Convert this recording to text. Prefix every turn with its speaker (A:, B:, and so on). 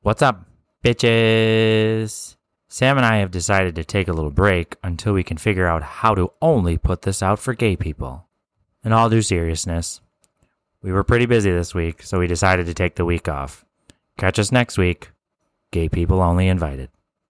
A: What's up, bitches? Sam and I have decided to take a little break until we can figure out how to only put this out for gay people. In all due seriousness, we were pretty busy this week, so we decided to take the week off. Catch us next week. Gay people only invited.